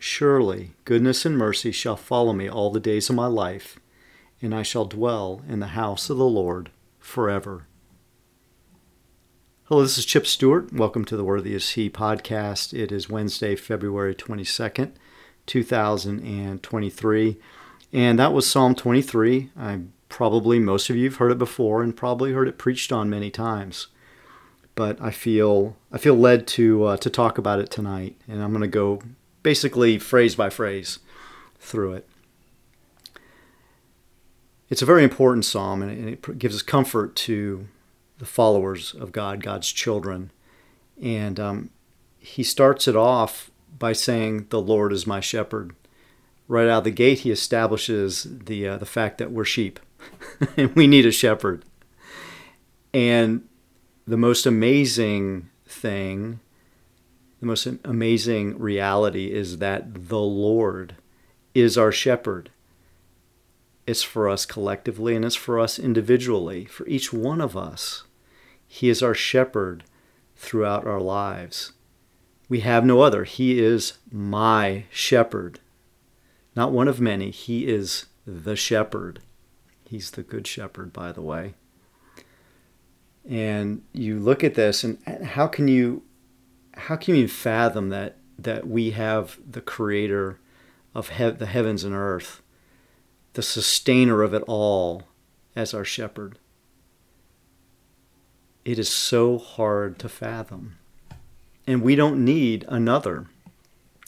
Surely goodness and mercy shall follow me all the days of my life, and I shall dwell in the house of the Lord forever. Hello, this is Chip Stewart. Welcome to the Worthy is He podcast. It is Wednesday, February 22nd, 2023. And that was Psalm 23. I probably most of you have heard it before and probably heard it preached on many times. But I feel I feel led to uh, to talk about it tonight, and I'm going to go basically phrase by phrase through it. It's a very important psalm, and it gives us comfort to the followers of God, God's children. And um, he starts it off by saying, "The Lord is my shepherd." Right out of the gate, he establishes the uh, the fact that we're sheep, and we need a shepherd. And the most amazing thing the most amazing reality is that the Lord is our shepherd. It's for us collectively and it's for us individually, for each one of us. He is our shepherd throughout our lives. We have no other. He is my shepherd. Not one of many. He is the shepherd. He's the good shepherd, by the way. And you look at this, and how can you how can you fathom that that we have the creator of he- the heavens and earth, the sustainer of it all as our shepherd? It is so hard to fathom. And we don't need another.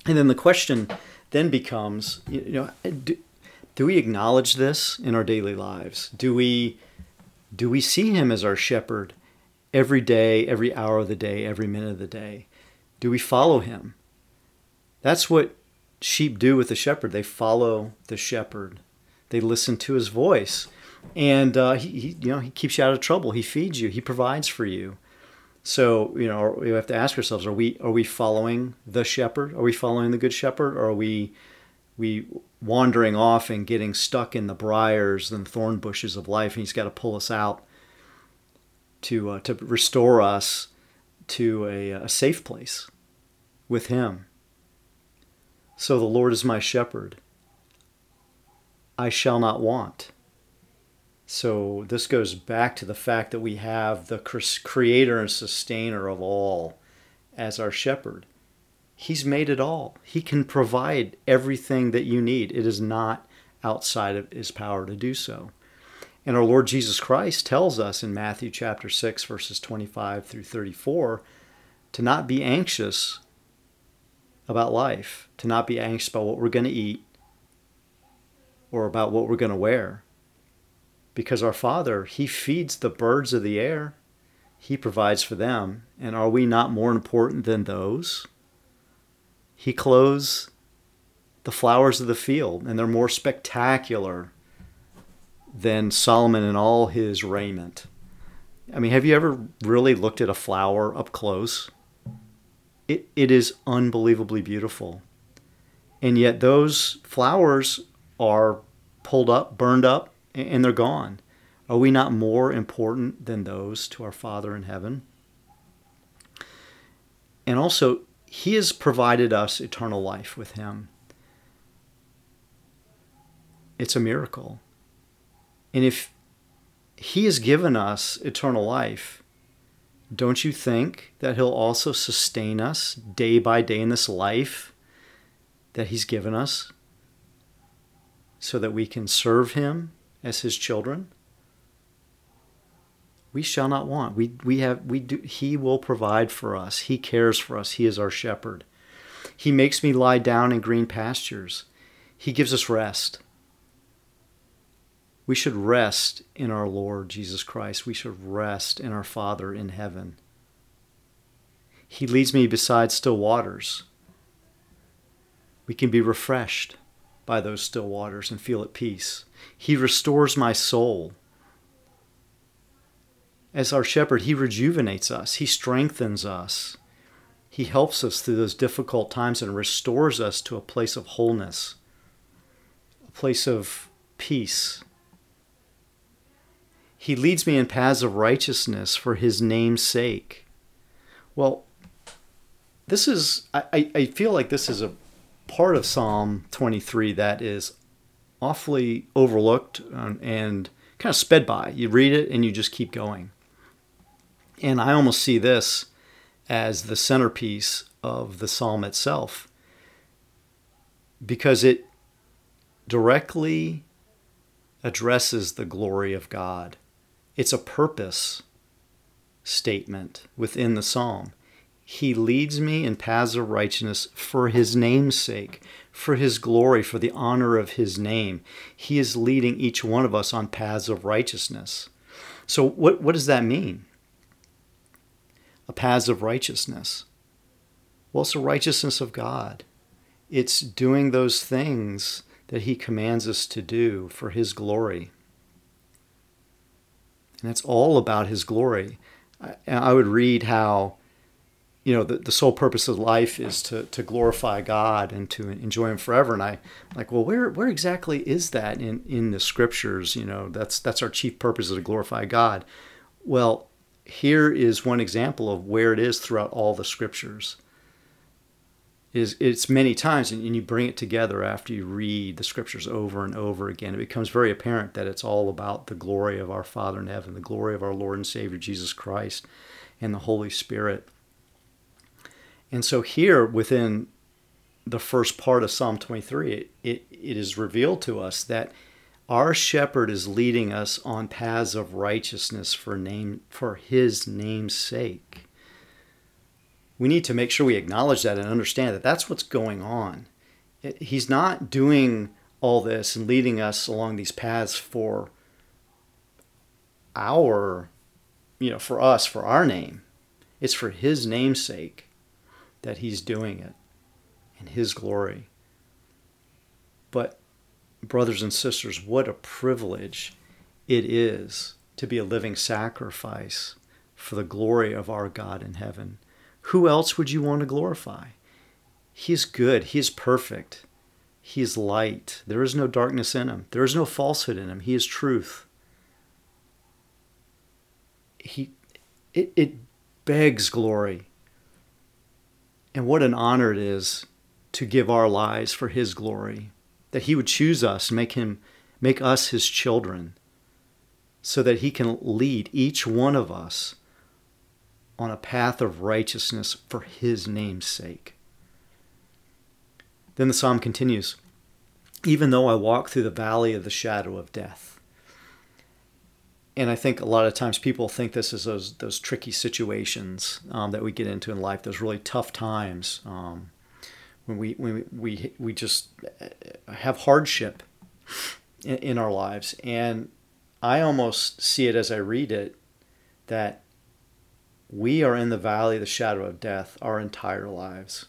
And then the question then becomes, you know, do, do we acknowledge this in our daily lives? Do we do we see him as our shepherd every day, every hour of the day, every minute of the day? Do we follow him? That's what sheep do with the shepherd. They follow the shepherd. They listen to his voice, and uh, he, he, you know, he keeps you out of trouble. He feeds you. He provides for you. So you know, we have to ask ourselves: Are we are we following the shepherd? Are we following the good shepherd? Or are we we wandering off and getting stuck in the briars and thorn bushes of life? And he's got to pull us out to uh, to restore us to a, a safe place with Him. So the Lord is my shepherd. I shall not want. So this goes back to the fact that we have the creator and sustainer of all as our shepherd. He's made it all. He can provide everything that you need. It is not outside of his power to do so. And our Lord Jesus Christ tells us in Matthew chapter 6, verses 25 through 34, to not be anxious about life, to not be anxious about what we're going to eat or about what we're going to wear. Because our Father, He feeds the birds of the air, He provides for them. And are we not more important than those? He clothes the flowers of the field, and they're more spectacular than Solomon in all his raiment. I mean, have you ever really looked at a flower up close? It, it is unbelievably beautiful. And yet, those flowers are pulled up, burned up, and they're gone. Are we not more important than those to our Father in heaven? And also, He has provided us eternal life with Him. It's a miracle. And if He has given us eternal life, don't you think that He'll also sustain us day by day in this life that He's given us so that we can serve Him as His children? We shall not want. We, we have, we do, he will provide for us. He cares for us. He is our shepherd. He makes me lie down in green pastures. He gives us rest. We should rest in our Lord Jesus Christ. We should rest in our Father in heaven. He leads me beside still waters. We can be refreshed by those still waters and feel at peace. He restores my soul. As our shepherd, He rejuvenates us, He strengthens us, He helps us through those difficult times and restores us to a place of wholeness, a place of peace. He leads me in paths of righteousness for His name's sake. Well, this is, I, I feel like this is a part of Psalm 23 that is awfully overlooked and kind of sped by. You read it and you just keep going. And I almost see this as the centerpiece of the psalm itself because it directly addresses the glory of God. It's a purpose statement within the psalm. He leads me in paths of righteousness for his name's sake, for his glory, for the honor of his name. He is leading each one of us on paths of righteousness. So, what, what does that mean? A paths of righteousness. Well, it's the righteousness of God. It's doing those things that he commands us to do for his glory. And it's all about his glory. I, I would read how you know the, the sole purpose of life is to, to glorify god and to enjoy him forever. And i like well where where exactly is that in in the scriptures? You know that's that's our chief purpose is to glorify god. Well here is one example of where it is throughout all the scriptures is it's many times and you bring it together after you read the scriptures over and over again it becomes very apparent that it's all about the glory of our father in heaven the glory of our lord and savior jesus christ and the holy spirit and so here within the first part of Psalm 23, it, it, it is revealed to us that our shepherd is leading us on paths of righteousness for name for his name's sake. We need to make sure we acknowledge that and understand that that's what's going on. He's not doing all this and leading us along these paths for our, you know, for us, for our name. It's for his name's sake that He's doing it in His glory. But, brothers and sisters, what a privilege it is to be a living sacrifice for the glory of our God in heaven. Who else would you want to glorify? He is good, He is perfect, He is light. There is no darkness in Him, there is no falsehood in Him. He is truth. He, it, it begs glory and what an honor it is to give our lives for his glory, that he would choose us, make him make us his children, so that he can lead each one of us on a path of righteousness for his name's sake. Then the psalm continues Even though I walk through the valley of the shadow of death, and I think a lot of times people think this is those those tricky situations um, that we get into in life, those really tough times um, when we when we we just uh, have hardship in, in our lives, and I almost see it as I read it that we are in the valley of the shadow of death our entire lives.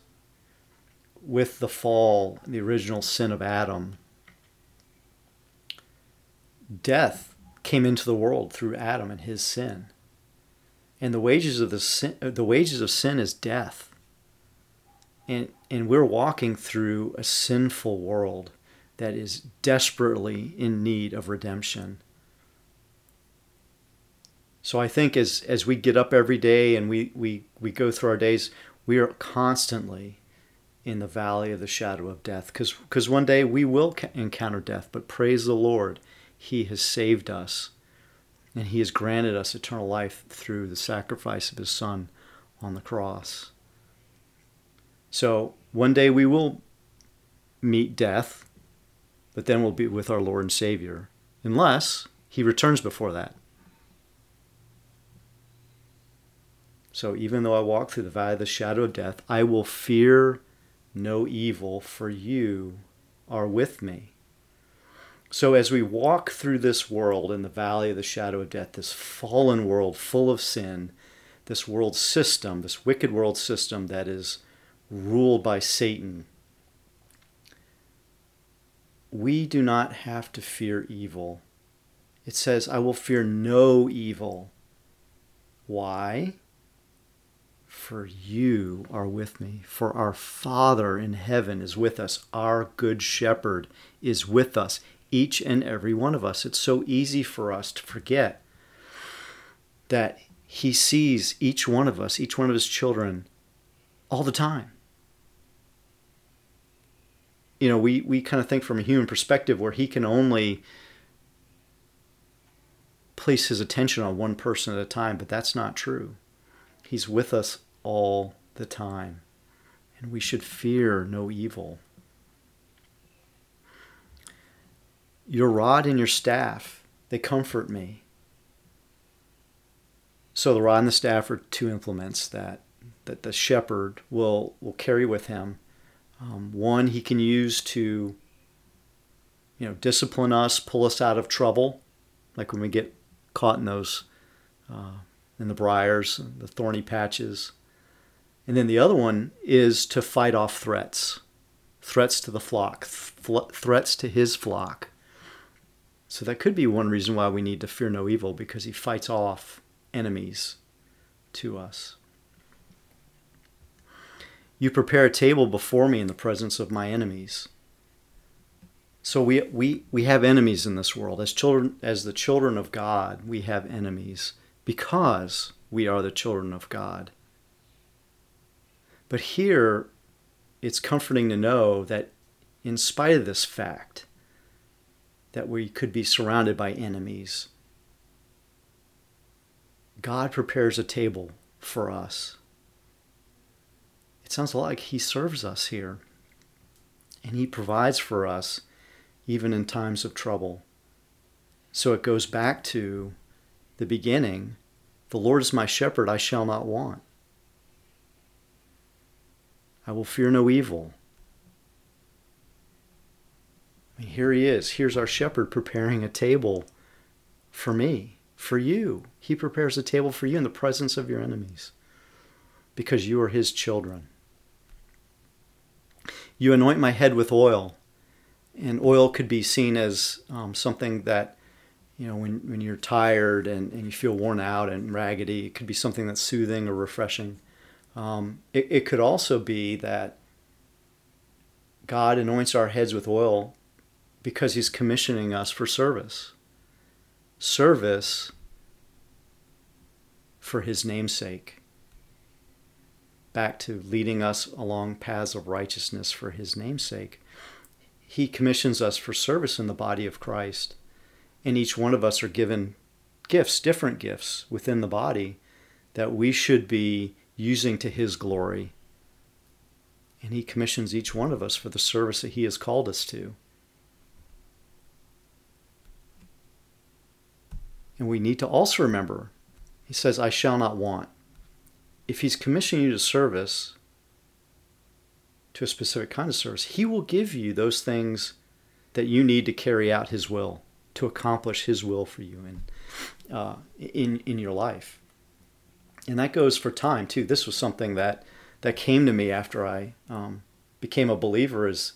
With the fall, the original sin of Adam, death came into the world through Adam and his sin. And the wages of the sin, uh, the wages of sin is death. And and we're walking through a sinful world that is desperately in need of redemption. So I think as as we get up every day and we we we go through our days, we are constantly in the valley of the shadow of death because because one day we will encounter death, but praise the Lord he has saved us and He has granted us eternal life through the sacrifice of His Son on the cross. So one day we will meet death, but then we'll be with our Lord and Savior, unless He returns before that. So even though I walk through the valley of the shadow of death, I will fear no evil, for you are with me. So, as we walk through this world in the valley of the shadow of death, this fallen world full of sin, this world system, this wicked world system that is ruled by Satan, we do not have to fear evil. It says, I will fear no evil. Why? For you are with me. For our Father in heaven is with us. Our good shepherd is with us, each and every one of us. It's so easy for us to forget that He sees each one of us, each one of His children, all the time you know, we, we kind of think from a human perspective where he can only place his attention on one person at a time, but that's not true. He's with us all the time, and we should fear no evil. Your rod and your staff, they comfort me. So the rod and the staff are two implements that, that the shepherd will, will carry with him um, one he can use to, you know, discipline us, pull us out of trouble, like when we get caught in those, uh, in the briars, the thorny patches. And then the other one is to fight off threats, threats to the flock, th- threats to his flock. So that could be one reason why we need to fear no evil, because he fights off enemies to us. You prepare a table before me in the presence of my enemies. So we, we, we have enemies in this world. As children, as the children of God, we have enemies because we are the children of God. But here, it's comforting to know that in spite of this fact, that we could be surrounded by enemies, God prepares a table for us it sounds like He serves us here. And He provides for us even in times of trouble. So it goes back to the beginning The Lord is my shepherd, I shall not want. I will fear no evil. I mean, here he is. Here's our shepherd preparing a table for me, for you. He prepares a table for you in the presence of your enemies because you are his children. You anoint my head with oil. And oil could be seen as um, something that, you know, when, when you're tired and, and you feel worn out and raggedy, it could be something that's soothing or refreshing. Um, it, it could also be that God anoints our heads with oil because he's commissioning us for service. Service for his namesake back to leading us along paths of righteousness for his namesake. He commissions us for service in the body of Christ. And each one of us are given gifts, different gifts within the body that we should be using to his glory. And he commissions each one of us for the service that he has called us to. And we need to also remember, he says, I shall not want if he's commissioning you to service, to a specific kind of service, he will give you those things that you need to carry out his will, to accomplish his will for you in, uh, in, in your life. And that goes for time too. This was something that, that came to me after I um, became a believer is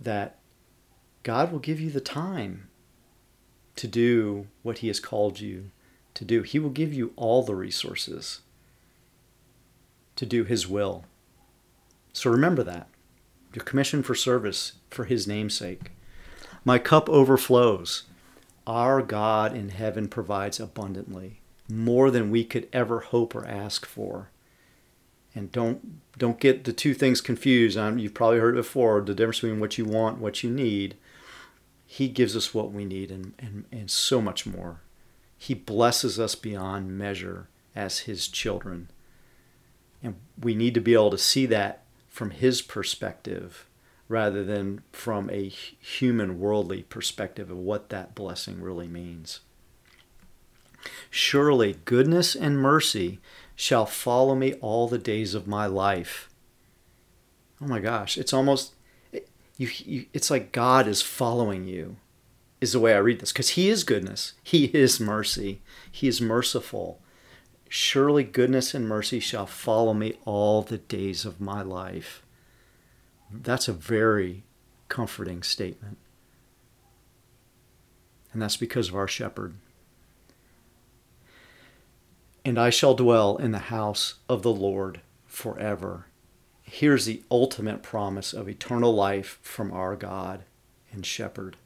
that God will give you the time to do what he has called you to do. He will give you all the resources to do His will. So remember that. You're for service for His namesake. My cup overflows. Our God in heaven provides abundantly, more than we could ever hope or ask for. And don't don't get the two things confused. Um, you've probably heard it before. The difference between what you want, what you need. He gives us what we need and, and, and so much more. He blesses us beyond measure as His children. And we need to be able to see that from his perspective rather than from a human worldly perspective of what that blessing really means. Surely goodness and mercy shall follow me all the days of my life. Oh my gosh, it's almost you, you it's like God is following you. Is the way I read this because he is goodness. He is mercy. He is merciful. Surely goodness and mercy shall follow me all the days of my life. That's a very comforting statement. And that's because of our shepherd. And I shall dwell in the house of the Lord forever. Here's the ultimate promise of eternal life from our God and shepherd.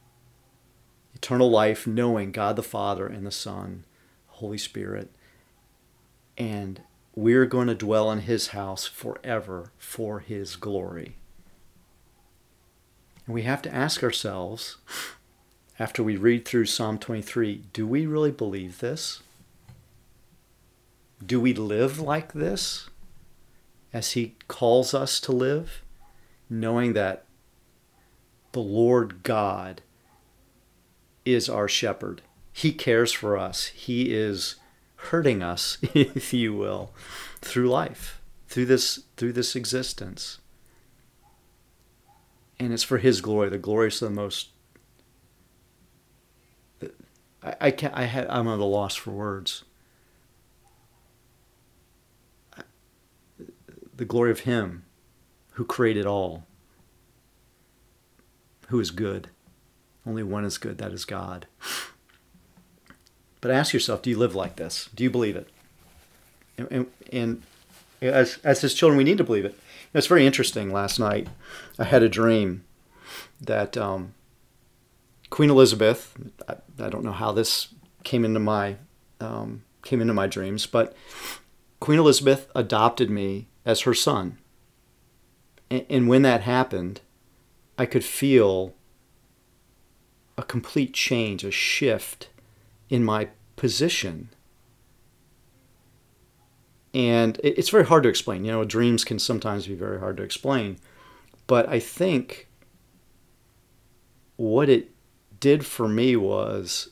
Eternal life, knowing God the Father and the Son, Holy Spirit. And we're going to dwell in his house forever for his glory. And we have to ask ourselves, after we read through Psalm 23, do we really believe this? Do we live like this as he calls us to live, knowing that the Lord God is our shepherd? He cares for us. He is hurting us, if you will, through life, through this through this existence. And it's for his glory, the glory is the most I, I can't I ha, I'm at a loss for words. The glory of him who created all, who is good. Only one is good, that is God. But ask yourself, do you live like this? Do you believe it? And, and, and as, as his children, we need to believe it. It's very interesting. Last night, I had a dream that um, Queen Elizabeth. I, I, don't know how this came into my um, came into my dreams, but Queen Elizabeth adopted me as her son. And, and when that happened, I could feel a complete change, a shift in my position. And it's very hard to explain. You know, dreams can sometimes be very hard to explain. But I think what it did for me was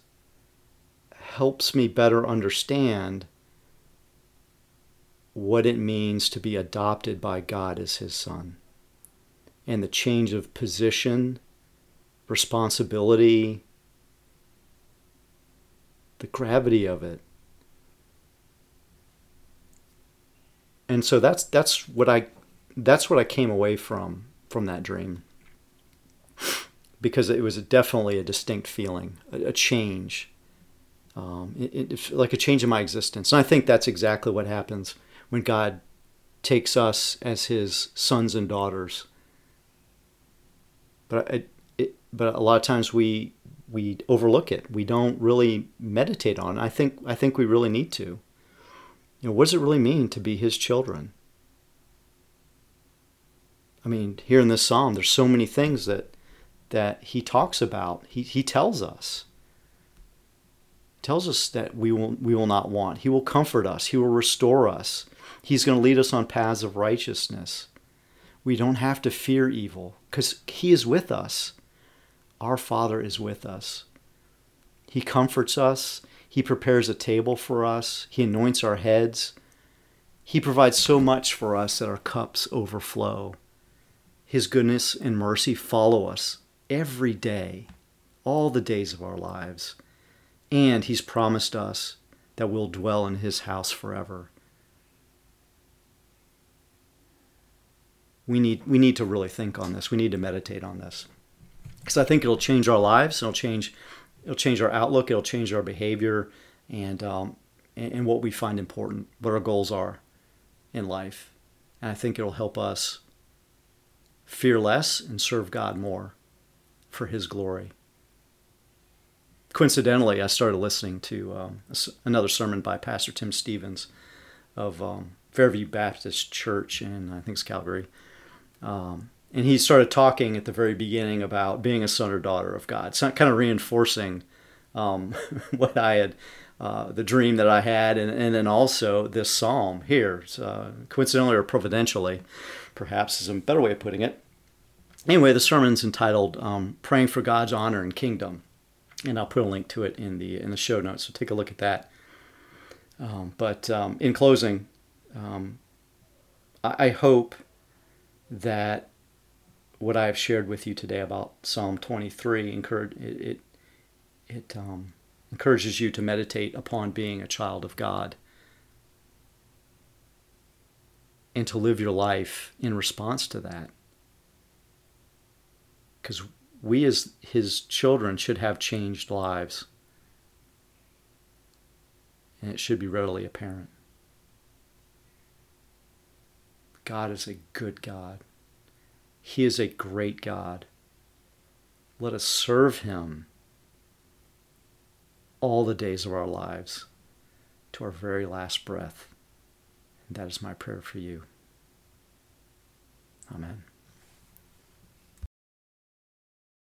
helps me better understand what it means to be adopted by God as his son and the change of position, responsibility, the gravity of it. And so that's that's what I that's what I came away from from that dream. Because it was definitely a distinct feeling, a, a change, um, it, it, like a change in my existence. And I think that's exactly what happens when God takes us as His sons and daughters. But it, but a lot of times we we overlook it. We don't really meditate on it. I think I think we really need to. You know, what does it really mean to be his children? I mean, here in this psalm, there's so many things that that he talks about. He he tells us. Tells us that we will we will not want. He will comfort us. He will restore us. He's going to lead us on paths of righteousness. We don't have to fear evil because he is with us. Our Father is with us. He comforts us. He prepares a table for us. He anoints our heads. He provides so much for us that our cups overflow. His goodness and mercy follow us every day, all the days of our lives. And He's promised us that we'll dwell in His house forever. We need, we need to really think on this. We need to meditate on this because I think it'll change our lives. It'll change it'll change our outlook. It'll change our behavior and um, and, and what we find important, what our goals are in life. And I think it'll help us fear less and serve God more for His glory. Coincidentally, I started listening to um, another sermon by Pastor Tim Stephens of um, Fairview Baptist Church in I think it's Calgary. Um, and he started talking at the very beginning about being a son or daughter of God, so kind of reinforcing um, what I had, uh, the dream that I had, and, and then also this psalm here, uh, coincidentally or providentially, perhaps is a better way of putting it. Anyway, the sermon's entitled um, "Praying for God's Honor and Kingdom," and I'll put a link to it in the in the show notes. So take a look at that. Um, but um, in closing, um, I, I hope that what I have shared with you today about Psalm 23 encourage, it, it, it um, encourages you to meditate upon being a child of God and to live your life in response to that. Because we as his children should have changed lives. And it should be readily apparent. God is a good God. He is a great God. Let us serve him all the days of our lives to our very last breath. And that is my prayer for you. Amen.